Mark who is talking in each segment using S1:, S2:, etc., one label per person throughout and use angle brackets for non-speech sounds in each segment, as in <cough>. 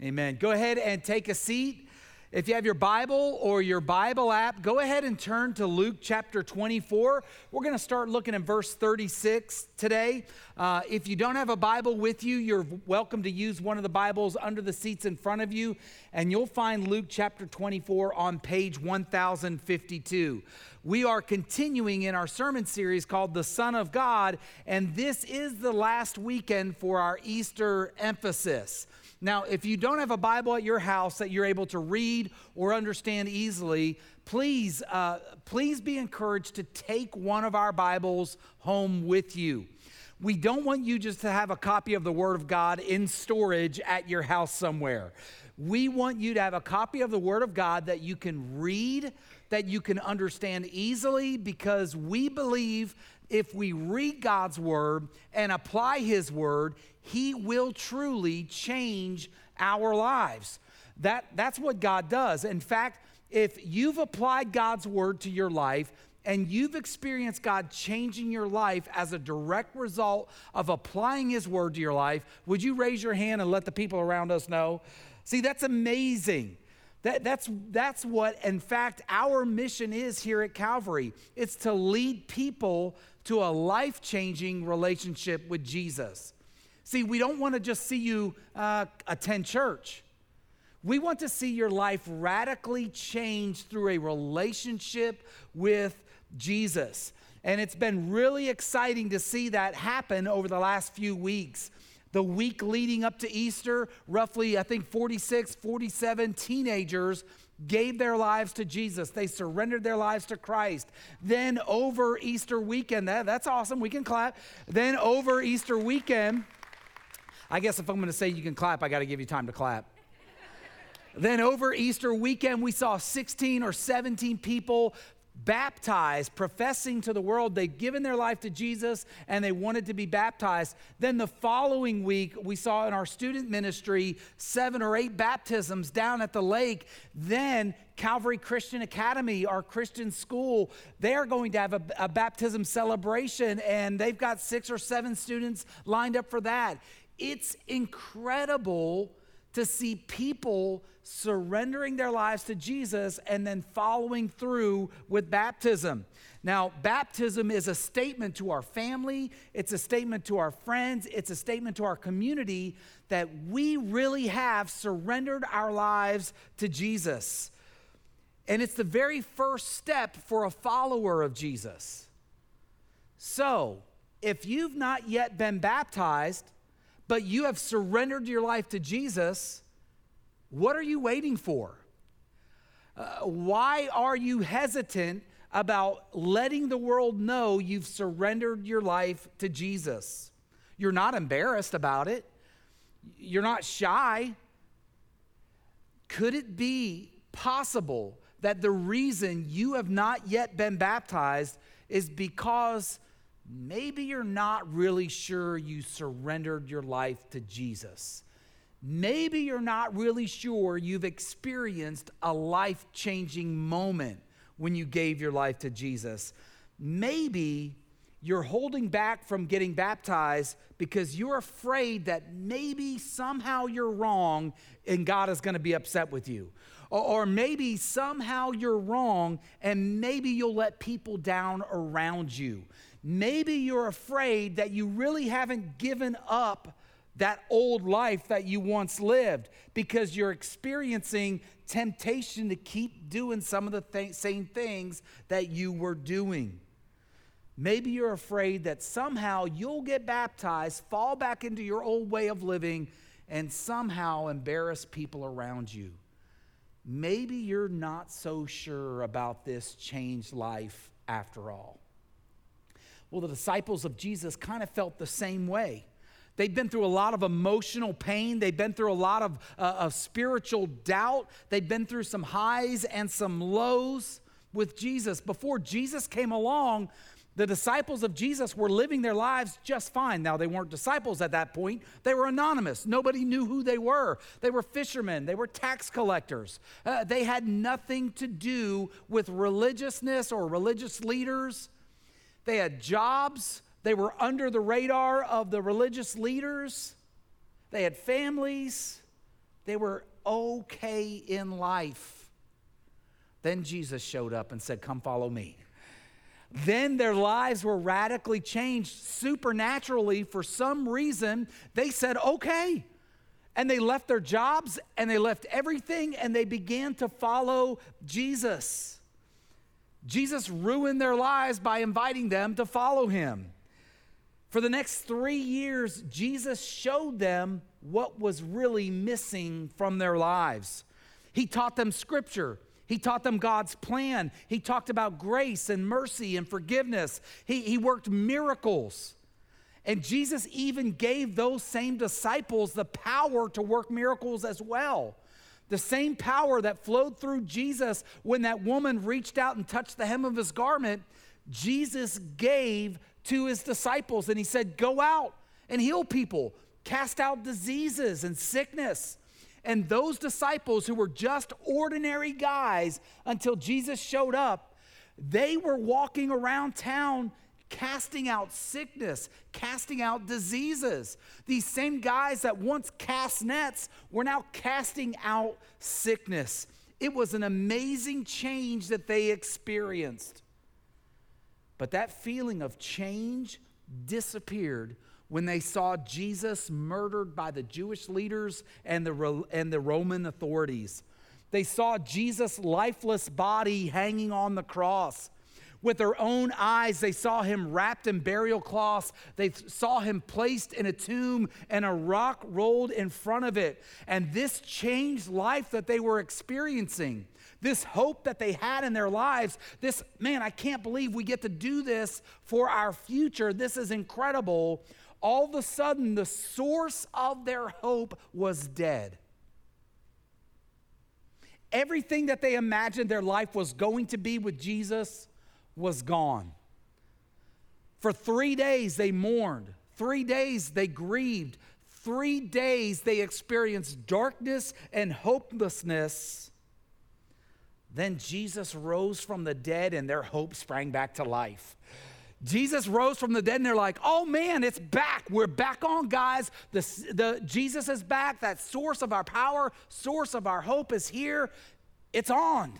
S1: Amen. Go ahead and take a seat. If you have your Bible or your Bible app, go ahead and turn to Luke chapter 24. We're going to start looking at verse 36 today. Uh, if you don't have a Bible with you, you're welcome to use one of the Bibles under the seats in front of you, and you'll find Luke chapter 24 on page 1052. We are continuing in our sermon series called The Son of God, and this is the last weekend for our Easter emphasis. Now, if you don't have a Bible at your house that you're able to read or understand easily, please, uh, please be encouraged to take one of our Bibles home with you. We don't want you just to have a copy of the Word of God in storage at your house somewhere. We want you to have a copy of the Word of God that you can read, that you can understand easily, because we believe if we read God's Word and apply His Word, he will truly change our lives. That, that's what God does. In fact, if you've applied God's word to your life and you've experienced God changing your life as a direct result of applying His word to your life, would you raise your hand and let the people around us know? See, that's amazing. That, that's, that's what, in fact, our mission is here at Calvary. It's to lead people to a life changing relationship with Jesus. See, we don't want to just see you uh, attend church. We want to see your life radically changed through a relationship with Jesus. And it's been really exciting to see that happen over the last few weeks. The week leading up to Easter, roughly, I think 46, 47 teenagers gave their lives to Jesus. They surrendered their lives to Christ. Then over Easter weekend, that, that's awesome, we can clap. Then over Easter weekend, I guess if I'm going to say you can clap, I got to give you time to clap. <laughs> then over Easter weekend, we saw 16 or 17 people baptized, professing to the world they'd given their life to Jesus and they wanted to be baptized. Then the following week, we saw in our student ministry seven or eight baptisms down at the lake. Then Calvary Christian Academy, our Christian school, they are going to have a, a baptism celebration and they've got six or seven students lined up for that. It's incredible to see people surrendering their lives to Jesus and then following through with baptism. Now, baptism is a statement to our family, it's a statement to our friends, it's a statement to our community that we really have surrendered our lives to Jesus. And it's the very first step for a follower of Jesus. So, if you've not yet been baptized, but you have surrendered your life to Jesus, what are you waiting for? Uh, why are you hesitant about letting the world know you've surrendered your life to Jesus? You're not embarrassed about it, you're not shy. Could it be possible that the reason you have not yet been baptized is because maybe you're not really sure you surrendered your life to Jesus. Maybe you're not really sure you've experienced a life changing moment when you gave your life to Jesus. Maybe you're holding back from getting baptized because you're afraid that maybe somehow you're wrong and God is going to be upset with you. Or, maybe somehow you're wrong and maybe you'll let people down around you. Maybe you're afraid that you really haven't given up that old life that you once lived because you're experiencing temptation to keep doing some of the th- same things that you were doing. Maybe you're afraid that somehow you'll get baptized, fall back into your old way of living, and somehow embarrass people around you. Maybe you're not so sure about this changed life after all. Well, the disciples of Jesus kind of felt the same way. They've been through a lot of emotional pain. They've been through a lot of, uh, of spiritual doubt. They've been through some highs and some lows with Jesus. Before Jesus came along, the disciples of Jesus were living their lives just fine. Now, they weren't disciples at that point, they were anonymous. Nobody knew who they were. They were fishermen, they were tax collectors. Uh, they had nothing to do with religiousness or religious leaders. They had jobs. They were under the radar of the religious leaders. They had families. they were okay in life. Then Jesus showed up and said, Come follow me. Then their lives were radically changed supernaturally. For some reason, they said, Okay. And they left their jobs and they left everything and they began to follow Jesus. Jesus ruined their lives by inviting them to follow him. For the next three years, Jesus showed them what was really missing from their lives. He taught them scripture. He taught them God's plan. He talked about grace and mercy and forgiveness. He, he worked miracles. And Jesus even gave those same disciples the power to work miracles as well. The same power that flowed through Jesus when that woman reached out and touched the hem of his garment, Jesus gave to his disciples. And he said, Go out and heal people, cast out diseases and sickness. And those disciples who were just ordinary guys until Jesus showed up, they were walking around town casting out sickness, casting out diseases. These same guys that once cast nets were now casting out sickness. It was an amazing change that they experienced. But that feeling of change disappeared when they saw Jesus murdered by the Jewish leaders and the, and the Roman authorities. They saw Jesus' lifeless body hanging on the cross. With their own eyes, they saw him wrapped in burial cloths. They saw him placed in a tomb and a rock rolled in front of it. And this changed life that they were experiencing. This hope that they had in their lives, this, man, I can't believe we get to do this for our future. This is incredible all of a sudden the source of their hope was dead. Everything that they imagined their life was going to be with Jesus was gone. For three days they mourned, three days they grieved, three days they experienced darkness and hopelessness. Then Jesus rose from the dead and their hope sprang back to life. Jesus rose from the dead, and they're like, oh man, it's back. We're back on, guys. The, the, Jesus is back. That source of our power, source of our hope is here. It's on.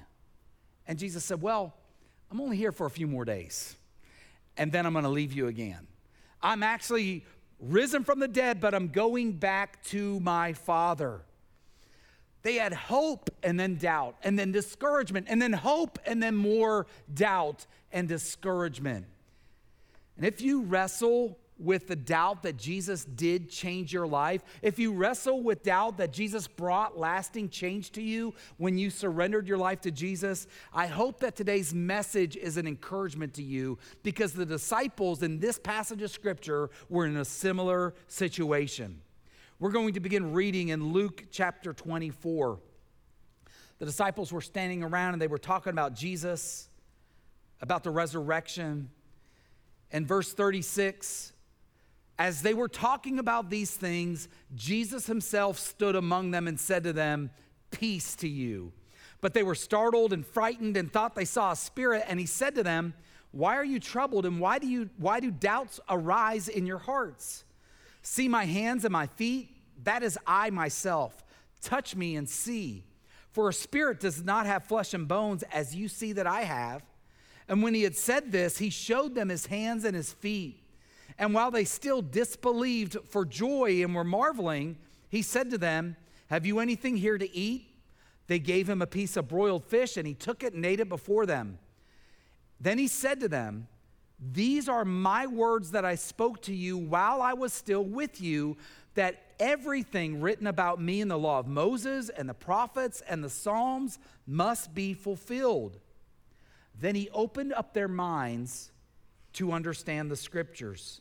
S1: And Jesus said, Well, I'm only here for a few more days, and then I'm going to leave you again. I'm actually risen from the dead, but I'm going back to my Father. They had hope and then doubt, and then discouragement, and then hope and then more doubt and discouragement. And if you wrestle with the doubt that Jesus did change your life, if you wrestle with doubt that Jesus brought lasting change to you when you surrendered your life to Jesus, I hope that today's message is an encouragement to you because the disciples in this passage of scripture were in a similar situation. We're going to begin reading in Luke chapter 24. The disciples were standing around and they were talking about Jesus, about the resurrection and verse 36 as they were talking about these things, Jesus himself stood among them and said to them, Peace to you. But they were startled and frightened and thought they saw a spirit. And he said to them, Why are you troubled? And why do, you, why do doubts arise in your hearts? See my hands and my feet? That is I myself. Touch me and see. For a spirit does not have flesh and bones, as you see that I have. And when he had said this, he showed them his hands and his feet. And while they still disbelieved for joy and were marveling, he said to them, Have you anything here to eat? They gave him a piece of broiled fish, and he took it and ate it before them. Then he said to them, These are my words that I spoke to you while I was still with you, that everything written about me in the law of Moses and the prophets and the Psalms must be fulfilled. Then he opened up their minds to understand the scriptures.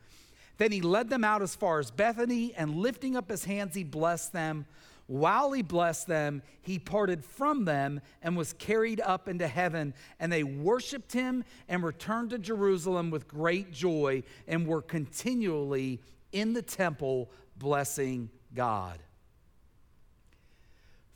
S1: Then he led them out as far as Bethany, and lifting up his hands, he blessed them. While he blessed them, he parted from them and was carried up into heaven. And they worshiped him and returned to Jerusalem with great joy and were continually in the temple blessing God.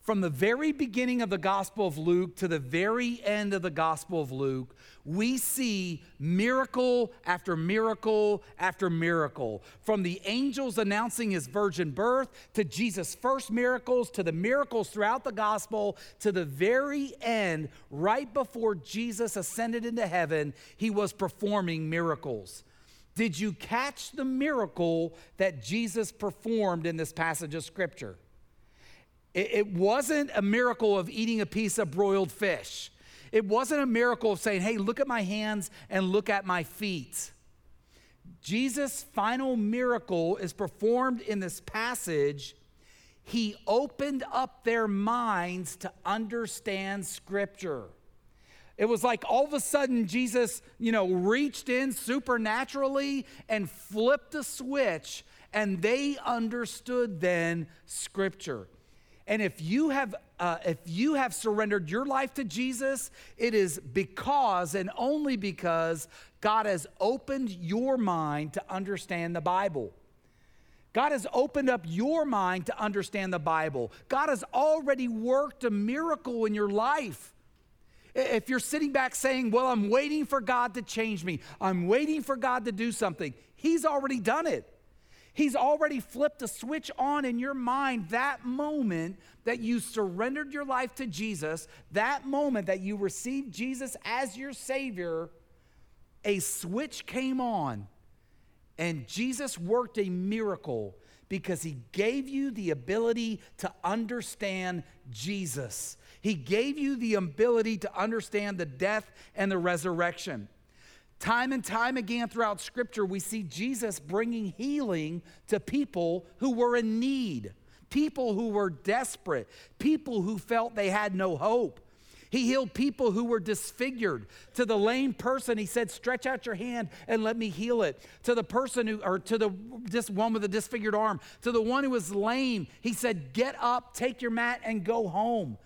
S1: From the very beginning of the Gospel of Luke to the very end of the Gospel of Luke, we see miracle after miracle after miracle. From the angels announcing his virgin birth to Jesus' first miracles to the miracles throughout the Gospel to the very end, right before Jesus ascended into heaven, he was performing miracles. Did you catch the miracle that Jesus performed in this passage of Scripture? It, wasn't a miracle of eating a piece of broiled fish. It wasn't a miracle of saying, hey, look at my hands and look at my feet. Jesus' final miracle is performed in this passage. He opened up their minds to understand Scripture. It was like all of a sudden Jesus, you know, reached in supernaturally and flipped a switch, and they understood then Scripture. And if you have uh, if you have surrendered your life to Jesus, it is because and only because God has opened your mind to understand the Bible. God has opened up your mind to understand the Bible. God has already worked a miracle in your life. If you're sitting back saying, Well, I'm waiting for God to change me, I'm waiting for God to do something, He's already done it. He's already flipped a switch on in your mind that moment that you surrendered your life to Jesus, that moment that you received Jesus as your Savior, a switch came on and Jesus worked a miracle because he gave you the ability to understand Jesus. He gave you the ability to understand the death and the resurrection. Time and time again throughout Scripture, we see Jesus bringing healing to people who were in need, people who were desperate, people who felt they had no hope. He healed people who were disfigured. To the lame person, he said, Stretch out your hand and let me heal it. To the person who, or to the this one with a disfigured arm, to the one who was lame, he said, Get up, take your mat, and go home.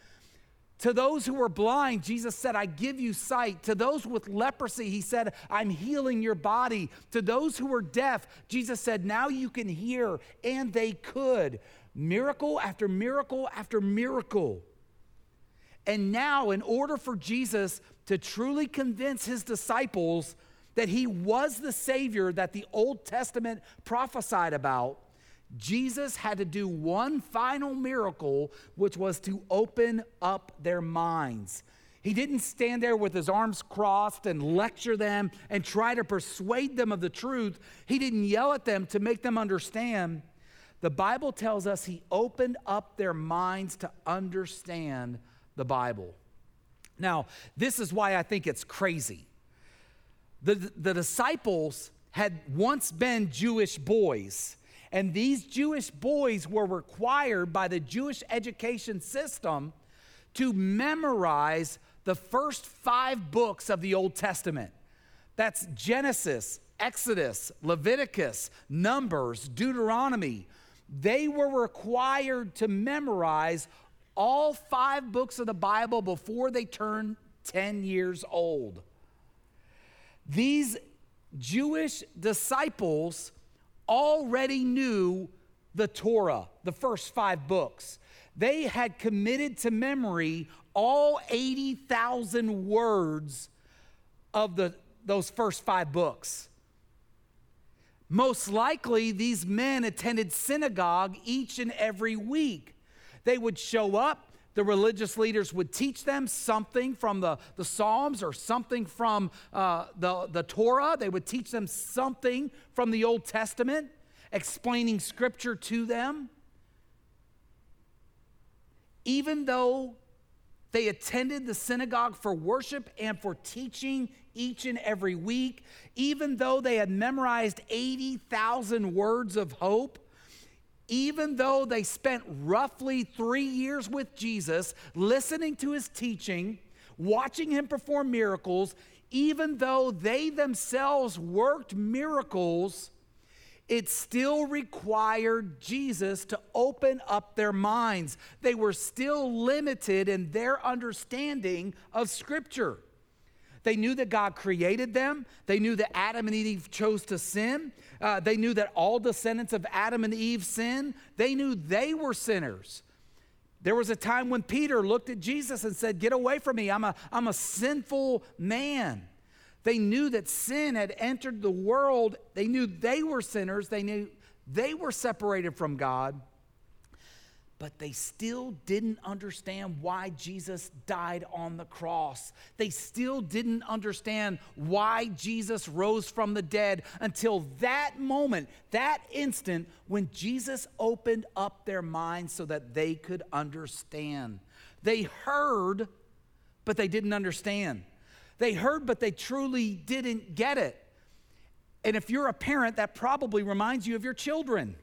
S1: To those who were blind, Jesus said, I give you sight. To those with leprosy, he said, I'm healing your body. To those who were deaf, Jesus said, Now you can hear. And they could. Miracle after miracle after miracle. And now, in order for Jesus to truly convince his disciples that he was the Savior that the Old Testament prophesied about, Jesus had to do one final miracle, which was to open up their minds. He didn't stand there with his arms crossed and lecture them and try to persuade them of the truth. He didn't yell at them to make them understand. The Bible tells us he opened up their minds to understand the Bible. Now, this is why I think it's crazy. The, the disciples had once been Jewish boys and these Jewish boys were required by the Jewish education system to memorize the first five books of the Old Testament. That's Genesis, Exodus, Leviticus, Numbers, Deuteronomy. They were required to memorize all five books of the Bible before they turned 10 years old. These Jewish disciples already knew the Torah, the first five books. They had committed to memory all 80,000 words of the, those first five books. Most likely, these men attended synagogue each and every week. They would show up, the religious leaders would teach them something from the, the Psalms or something from uh, the, the Torah. They would teach them something from the Old Testament, explaining scripture to them. Even though they attended the synagogue for worship and for teaching each and every week, even though they had memorized 80,000 words of hope, even though they spent roughly three years with Jesus, listening to his teaching, watching him perform miracles, even though they themselves worked miracles, it still required Jesus to open up their minds. They were still limited in their understanding of Scripture. They knew that God created them. They knew that Adam and Eve chose to sin. Uh, they knew that all descendants of Adam and Eve sin. They knew they were sinners. There was a time when Peter looked at Jesus and said, Get away from me. I'm a, I'm a sinful man. They knew that sin had entered the world. They knew they were sinners. They knew they were separated from God but they still didn't understand why Jesus died on the cross. They still didn't understand why Jesus rose from the dead until that moment, that instant when Jesus opened up their minds so that they could understand. They heard, but they didn't understand. They heard, but they truly didn't get it. And if you're a parent, that probably reminds you of your children.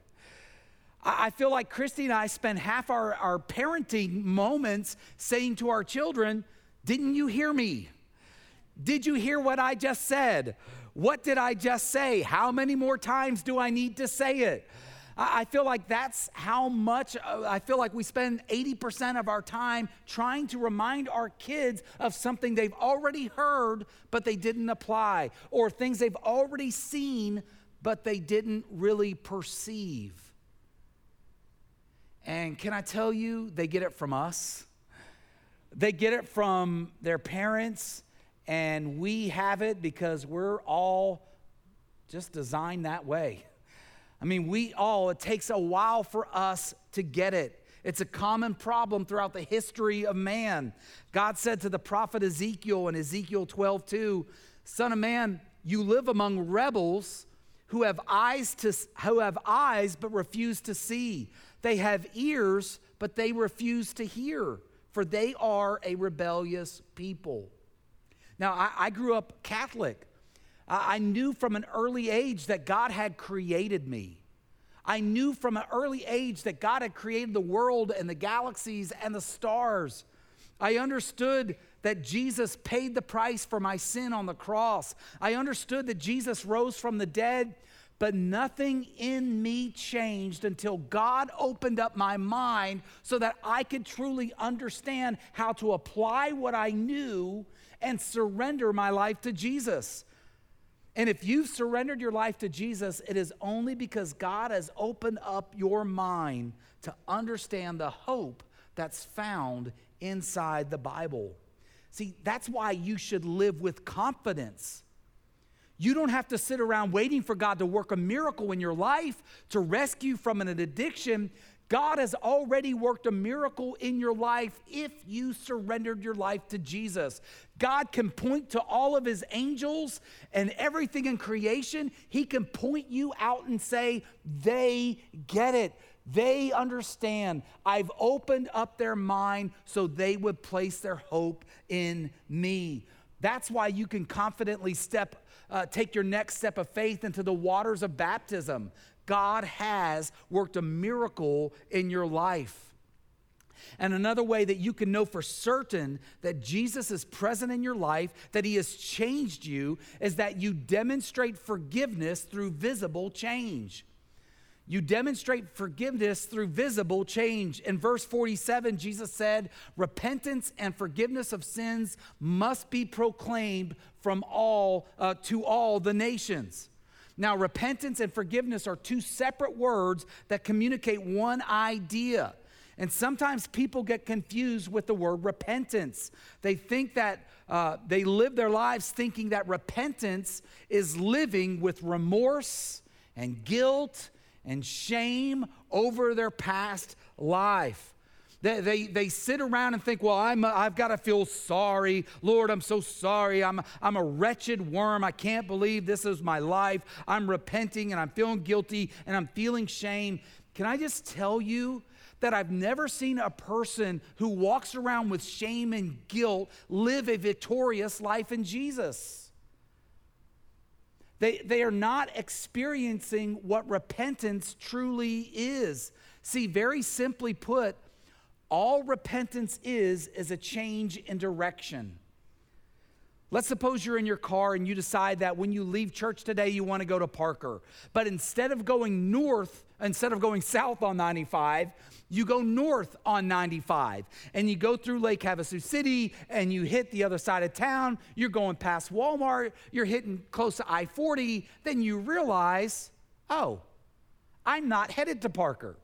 S1: I feel like Christy and I spend half our, our parenting moments saying to our children, Didn't you hear me? Did you hear what I just said? What did I just say? How many more times do I need to say it? I feel like that's how much, uh, I feel like we spend 80% of our time trying to remind our kids of something they've already heard, but they didn't apply, or things they've already seen, but they didn't really perceive. And can I tell you, they get it from us. They get it from their parents, and we have it because we're all just designed that way. I mean, we all, it takes a while for us to get it. It's a common problem throughout the history of man. God said to the prophet Ezekiel in Ezekiel 12, 2, Son of man, you live among rebels who have eyes to who have eyes but refuse to see they have ears, but they refuse to hear, for they are a rebellious people. Now, I, I grew up Catholic. I, I knew from an early age that God had created me. I knew from an early age that God had created the world and the galaxies and the stars. I understood that Jesus paid the price for my sin on the cross. I understood that Jesus rose from the dead but nothing in me changed until God opened up my mind so that I could truly understand how to apply what I knew and surrender my life to Jesus. And if you've surrendered your life to Jesus, it is only because God has opened up your mind to understand the hope that's found inside the Bible. See, that's why you should live with confidence you don't have to sit around waiting for God to work a miracle in your life to rescue from an addiction. God has already worked a miracle in your life if you surrendered your life to Jesus. God can point to all of his angels and everything in creation. He can point you out and say, They get it. They understand. I've opened up their mind so they would place their hope in me. That's why you can confidently step uh, take your next step of faith into the waters of baptism. God has worked a miracle in your life. And another way that you can know for certain that Jesus is present in your life, that he has changed you, is that you demonstrate forgiveness through visible change. You demonstrate forgiveness through visible change. In verse 47, Jesus said, Repentance and forgiveness of sins must be proclaimed from all uh, to all the nations. Now, repentance and forgiveness are two separate words that communicate one idea. And sometimes people get confused with the word repentance. They think that uh, they live their lives thinking that repentance is living with remorse and guilt and shame over their past life. They, they, they sit around and think, well, I'm a, I've got to feel sorry. Lord, I'm so sorry. I'm, I'm a wretched worm. I can't believe this is my life. I'm repenting and I'm feeling guilty and I'm feeling shame. Can I just tell you that I've never seen a person who walks around with shame and guilt live a victorious life in Jesus? They, they are not experiencing what repentance truly is. See, very simply put, all repentance is is a change in direction. Let's suppose you're in your car and you decide that when you leave church today, you want to go to Parker. But instead of going north, instead of going south on 95, you go north on 95 and you go through Lake Havasu City and you hit the other side of town. You're going past Walmart, you're hitting close to I 40. Then you realize, oh, I'm not headed to Parker.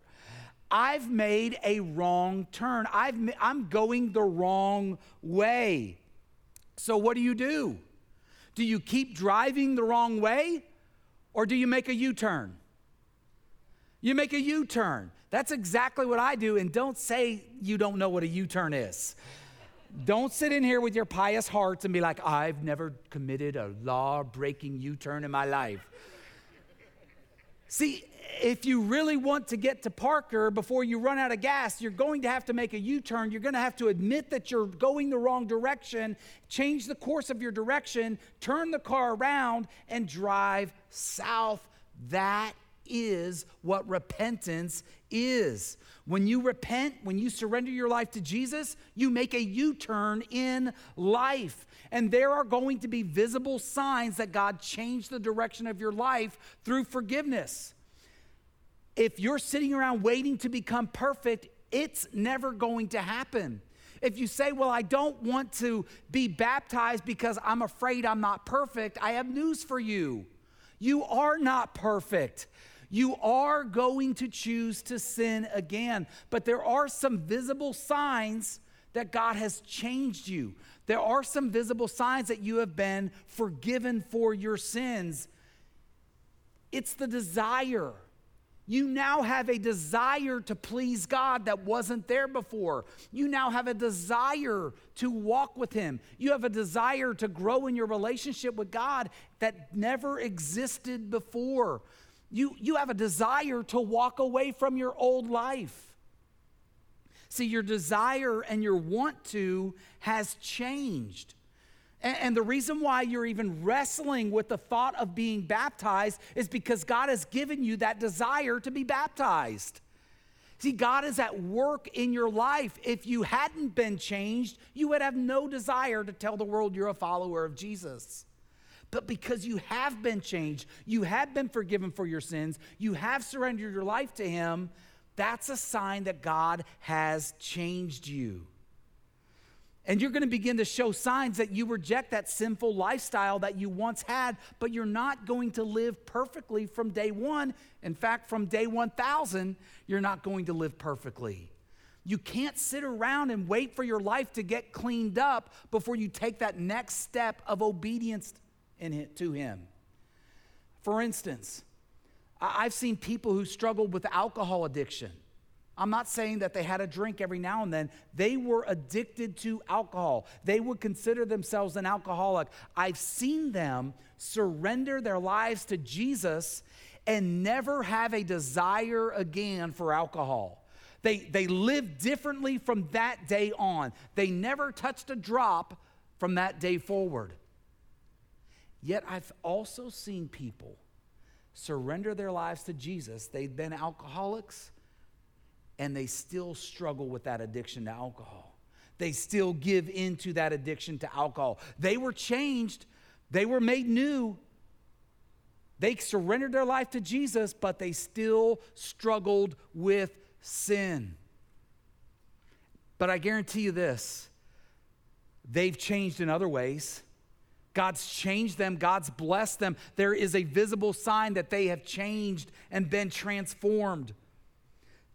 S1: I've made a wrong turn. I've, I'm going the wrong way. So, what do you do? Do you keep driving the wrong way or do you make a U turn? You make a U turn. That's exactly what I do. And don't say you don't know what a U turn is. Don't sit in here with your pious hearts and be like, I've never committed a law breaking U turn in my life. See, if you really want to get to Parker before you run out of gas, you're going to have to make a U turn. You're going to have to admit that you're going the wrong direction, change the course of your direction, turn the car around, and drive south. That is what repentance is. When you repent, when you surrender your life to Jesus, you make a U turn in life. And there are going to be visible signs that God changed the direction of your life through forgiveness if you're sitting around waiting to become perfect, it's never going to happen. If you say, Well, I don't want to be baptized because I'm afraid I'm not perfect, I have news for you. You are not perfect. You are going to choose to sin again. But there are some visible signs that God has changed you. There are some visible signs that you have been forgiven for your sins. It's the desire you now have a desire to please God that wasn't there before. You now have a desire to walk with Him. You have a desire to grow in your relationship with God that never existed before. You, you have a desire to walk away from your old life. See, your desire and your want to has changed. And, the reason why you're even wrestling with the thought of being baptized is because God has given you that desire to be baptized. See, God is at work in your life. If you hadn't been changed, you would have no desire to tell the world you're a follower of Jesus. But because you have been changed, you have been forgiven for your sins, you have surrendered your life to Him, that's a sign that God has changed you. And you're going to begin to show signs that you reject that sinful lifestyle that you once had, but you're not going to live perfectly from day one. In fact, from day 1000, you're not going to live perfectly. You can't sit around and wait for your life to get cleaned up before you take that next step of obedience in to Him. For instance, I've seen people who struggled with alcohol addiction. I'm not saying that they had a drink every now and then. They were addicted to alcohol. They would consider themselves an alcoholic. I've seen them surrender their lives to Jesus and never have a desire again for alcohol. They, they lived differently from that day on. They never touched a drop from that day forward. Yet I've also seen people surrender their lives to Jesus. They've been alcoholics and they still struggle with that addiction to alcohol. They still give into that addiction to alcohol. They were changed, they were made new. They surrendered their life to Jesus, but they still struggled with sin. But I guarantee you this they've changed in other ways. God's changed them, God's blessed them. There is a visible sign that they have changed and been transformed.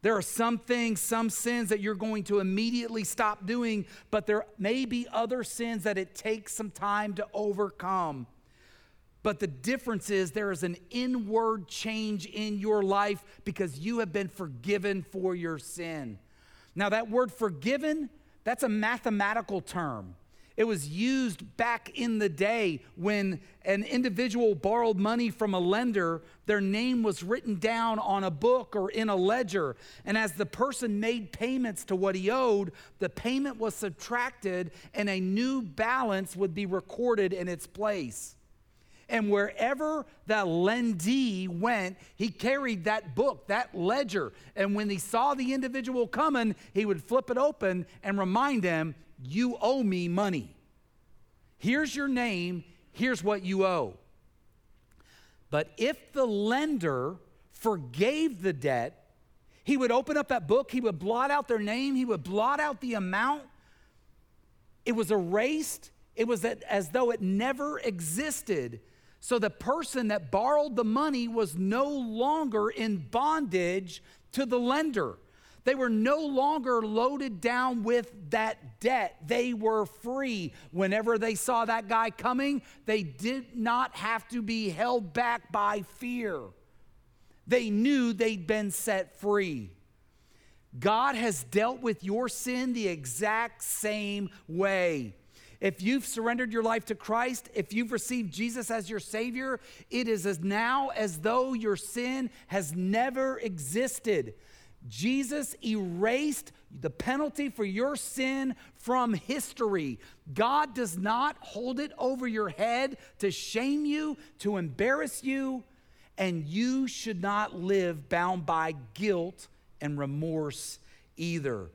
S1: There are some things, some sins that you're going to immediately stop doing, but there may be other sins that it takes some time to overcome. But the difference is there is an inward change in your life because you have been forgiven for your sin. Now, that word forgiven, that's a mathematical term. It was used back in the day when an individual borrowed money from a lender, their name was written down on a book or in a ledger. And as the person made payments to what he owed, the payment was subtracted and a new balance would be recorded in its place. And wherever the lendee went, he carried that book, that ledger. And when he saw the individual coming, he would flip it open and remind them, you owe me money. Here's your name, here's what you owe. But if the lender forgave the debt, he would open up that book, he would blot out their name, he would blot out the amount. It was erased, it was as though it never existed. So the person that borrowed the money was no longer in bondage to the lender. They were no longer loaded down with that debt. They were free. Whenever they saw that guy coming, they did not have to be held back by fear. They knew they'd been set free. God has dealt with your sin the exact same way. If you've surrendered your life to Christ, if you've received Jesus as your Savior, it is as now as though your sin has never existed. Jesus erased the penalty for your sin from history. God does not hold it over your head to shame you, to embarrass you, and you should not live bound by guilt and remorse either.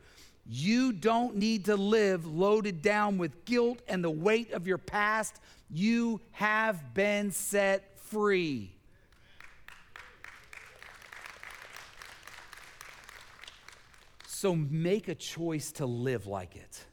S1: You don't need to live loaded down with guilt and the weight of your past. You have been set free. So make a choice to live like it.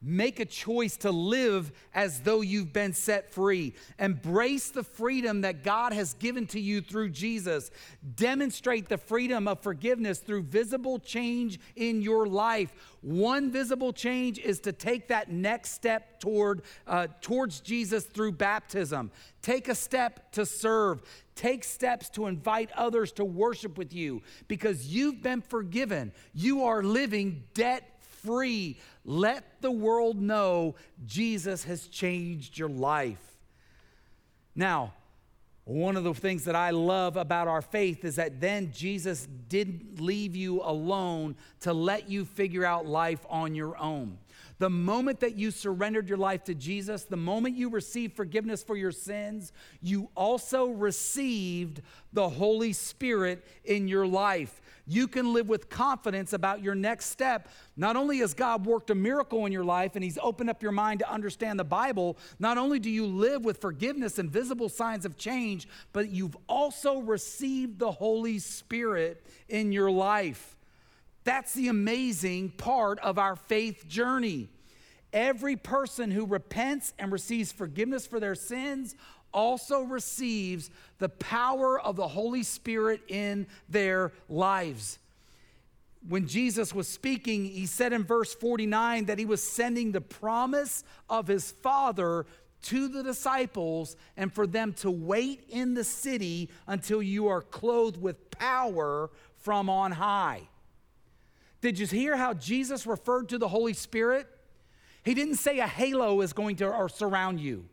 S1: Make a choice to live as though you've been set free. Embrace the freedom that God has given to you through Jesus. Demonstrate the freedom of forgiveness through visible change in your life. One visible change is to take that next step toward, uh, towards Jesus through baptism. Take a step to serve. Take steps to invite others to worship with you because you've been forgiven. You are living debt free. Let the world know Jesus has changed your life. Now, one of the things that I love about our faith is that then Jesus didn't leave you alone to let you figure out life on your own. The moment that you surrendered your life to Jesus, the moment you received forgiveness for your sins, you also received the Holy Spirit in your life you can live with confidence about your next step. Not only has God worked a miracle in your life and He's opened up your mind to understand the Bible, not only do you live with forgiveness and visible signs of change, but you've also received the Holy Spirit in your life. That's the amazing part of our faith journey. Every person who repents and receives forgiveness for their sins also receives the power of the Holy Spirit in their lives. When Jesus was speaking, he said in verse 49 that he was sending the promise of his Father to the disciples and for them to wait in the city until you are clothed with power from on high. Did you hear how Jesus referred to the Holy Spirit? He didn't say a halo is going to or surround you.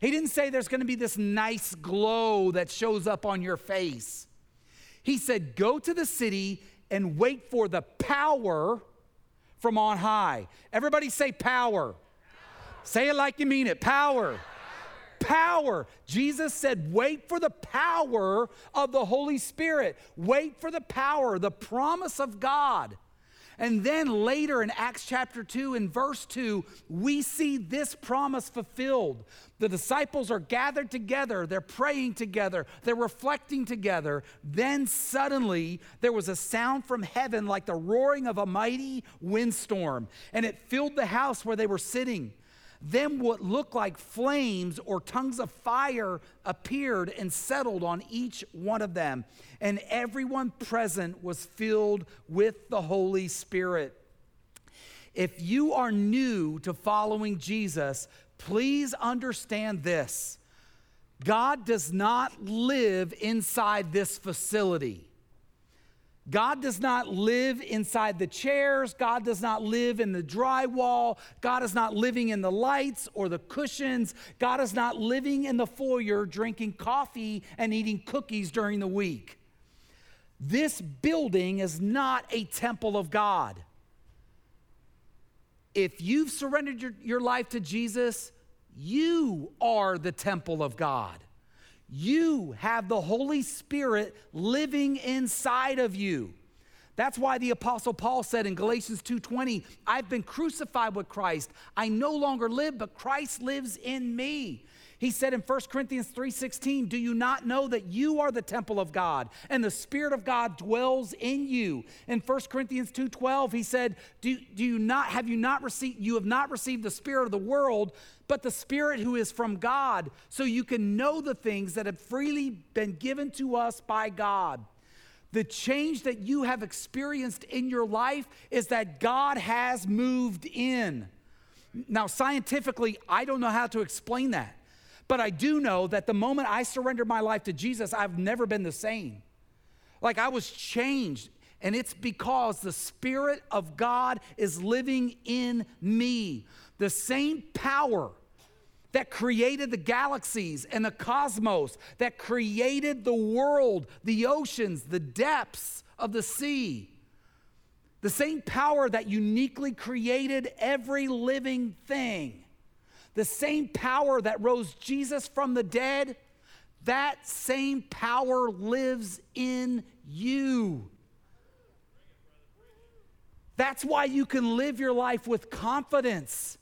S1: He didn't say there's going to be this nice glow that shows up on your face. He said, Go to the city and wait for the power from on high. Everybody say power. power. Say it like you mean it power. Power. Jesus said, wait for the power of the Holy Spirit. Wait for the power, the promise of God. And then later in Acts chapter 2, in verse 2, we see this promise fulfilled. The disciples are gathered together, they're praying together, they're reflecting together. Then suddenly there was a sound from heaven like the roaring of a mighty windstorm, and it filled the house where they were sitting. Then what looked like flames or tongues of fire appeared and settled on each one of them. And everyone present was filled with the Holy Spirit. If you are new to following Jesus, please understand this God does not live inside this facility. God does not live inside the chairs. God does not live in the drywall. God is not living in the lights or the cushions. God is not living in the foyer drinking coffee and eating cookies during the week. This building is not a temple of God. If you've surrendered your, your life to Jesus, you are the temple of God. You have the Holy Spirit living inside of you. That's why the apostle Paul said in Galatians 2:20, I've been crucified with Christ. I no longer live, but Christ lives in me. He said in 1 Corinthians 3:16, "Do you not know that you are the temple of God and the spirit of God dwells in you?" In 1 Corinthians 2:12, he said, do, "Do you not have you not received you have not received the spirit of the world, but the spirit who is from God, so you can know the things that have freely been given to us by God." The change that you have experienced in your life is that God has moved in. Now, scientifically, I don't know how to explain that. But I do know that the moment I surrendered my life to Jesus, I've never been the same. Like I was changed. And it's because the Spirit of God is living in me. The same power that created the galaxies and the cosmos, that created the world, the oceans, the depths of the sea. The same power that uniquely created every living thing the same power that rose Jesus from the dead, that same power lives in you. That's why you can live your life with confidence.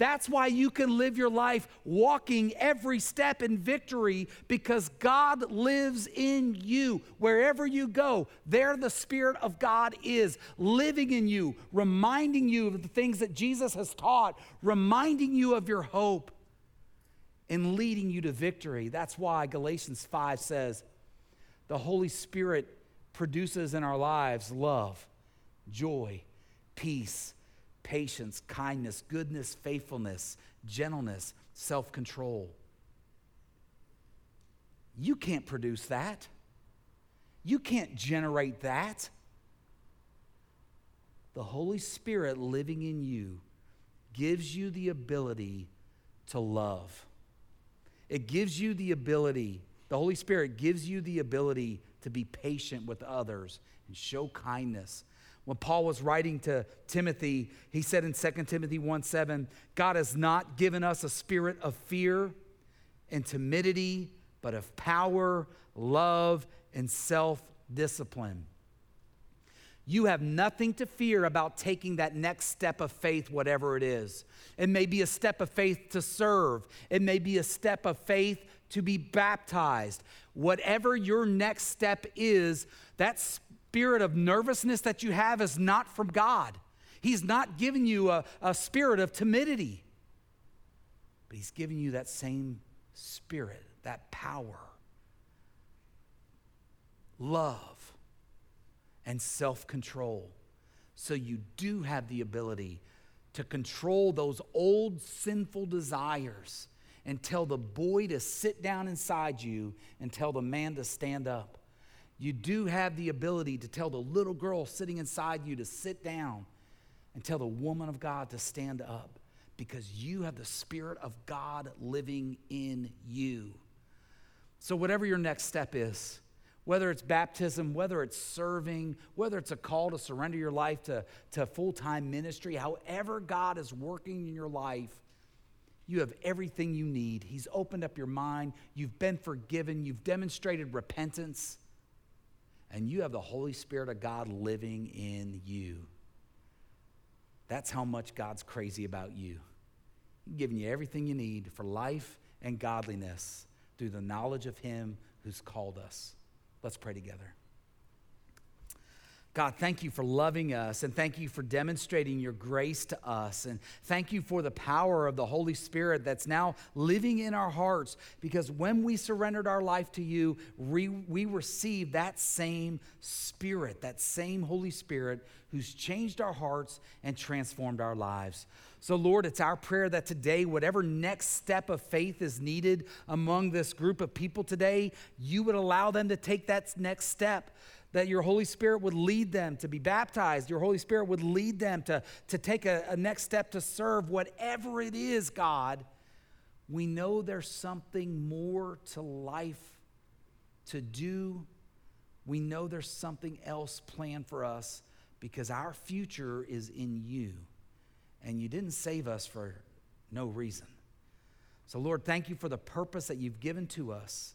S1: That's why you can live your life walking every step in victory because God lives in you. Wherever you go, there the Spirit of God is living in you, reminding you of the things that Jesus has taught, reminding you of your hope, and leading you to victory. That's why Galatians 5 says the Holy Spirit produces in our lives love, joy, peace patience, kindness, goodness, faithfulness, gentleness, self control. You can't produce that. You can't generate that. The Holy Spirit living in you gives you the ability to love. It gives you the ability, the Holy Spirit gives you the ability to be patient with others and show kindness when Paul was writing to Timothy, he said in 2 Timothy 1 7, God has not given us a spirit of fear and timidity, but of power, love, and self discipline. You have nothing to fear about taking that next step of faith, whatever it is. It may be a step of faith to serve, it may be a step of faith to be baptized. Whatever your next step is, that's spirit of nervousness that you have is not from God. He's not giving you a, a spirit of timidity, but He's giving you that same spirit, that power, love, and self control. So you do have the ability to control those old sinful desires and tell the boy to sit down inside you and tell the man to stand up you do have the ability to tell the little girl sitting inside you to sit down and tell the woman of God to stand up because you have the Spirit of God living in you. So, whatever your next step is, whether it's baptism, whether it's serving, whether it's a call to surrender your life to, to full time ministry, however God is working in your life, you have everything you need. He's opened up your mind. You've been forgiven. You've demonstrated repentance and you have the Holy Spirit of God living in you. That's how much God's crazy about you. He's giving you everything you need for life and godliness through the knowledge of Him who's called us. Let's pray together. God, thank you for loving us and thank you for demonstrating your grace to us. And thank you for the power of the Holy Spirit that's now living in our hearts because when we surrendered our life to you, we, we received that same Spirit, that same Holy Spirit who's changed our hearts and transformed our lives. So, Lord, it's our prayer that today, whatever next step of faith is needed among this group of people today, you would allow them to take that next step that your Holy Spirit would lead them to be baptized. Your Holy Spirit would lead them to, to take a, a next step to serve whatever it is, God. We know there's something more to life to do. We know there's something else planned for us because our future is in you. And you didn't save us for no reason. So, Lord, thank you for the purpose that you've given to us.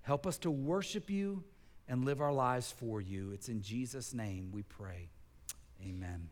S1: Help us to worship you and live our lives for you. It's in Jesus' name we pray. Amen.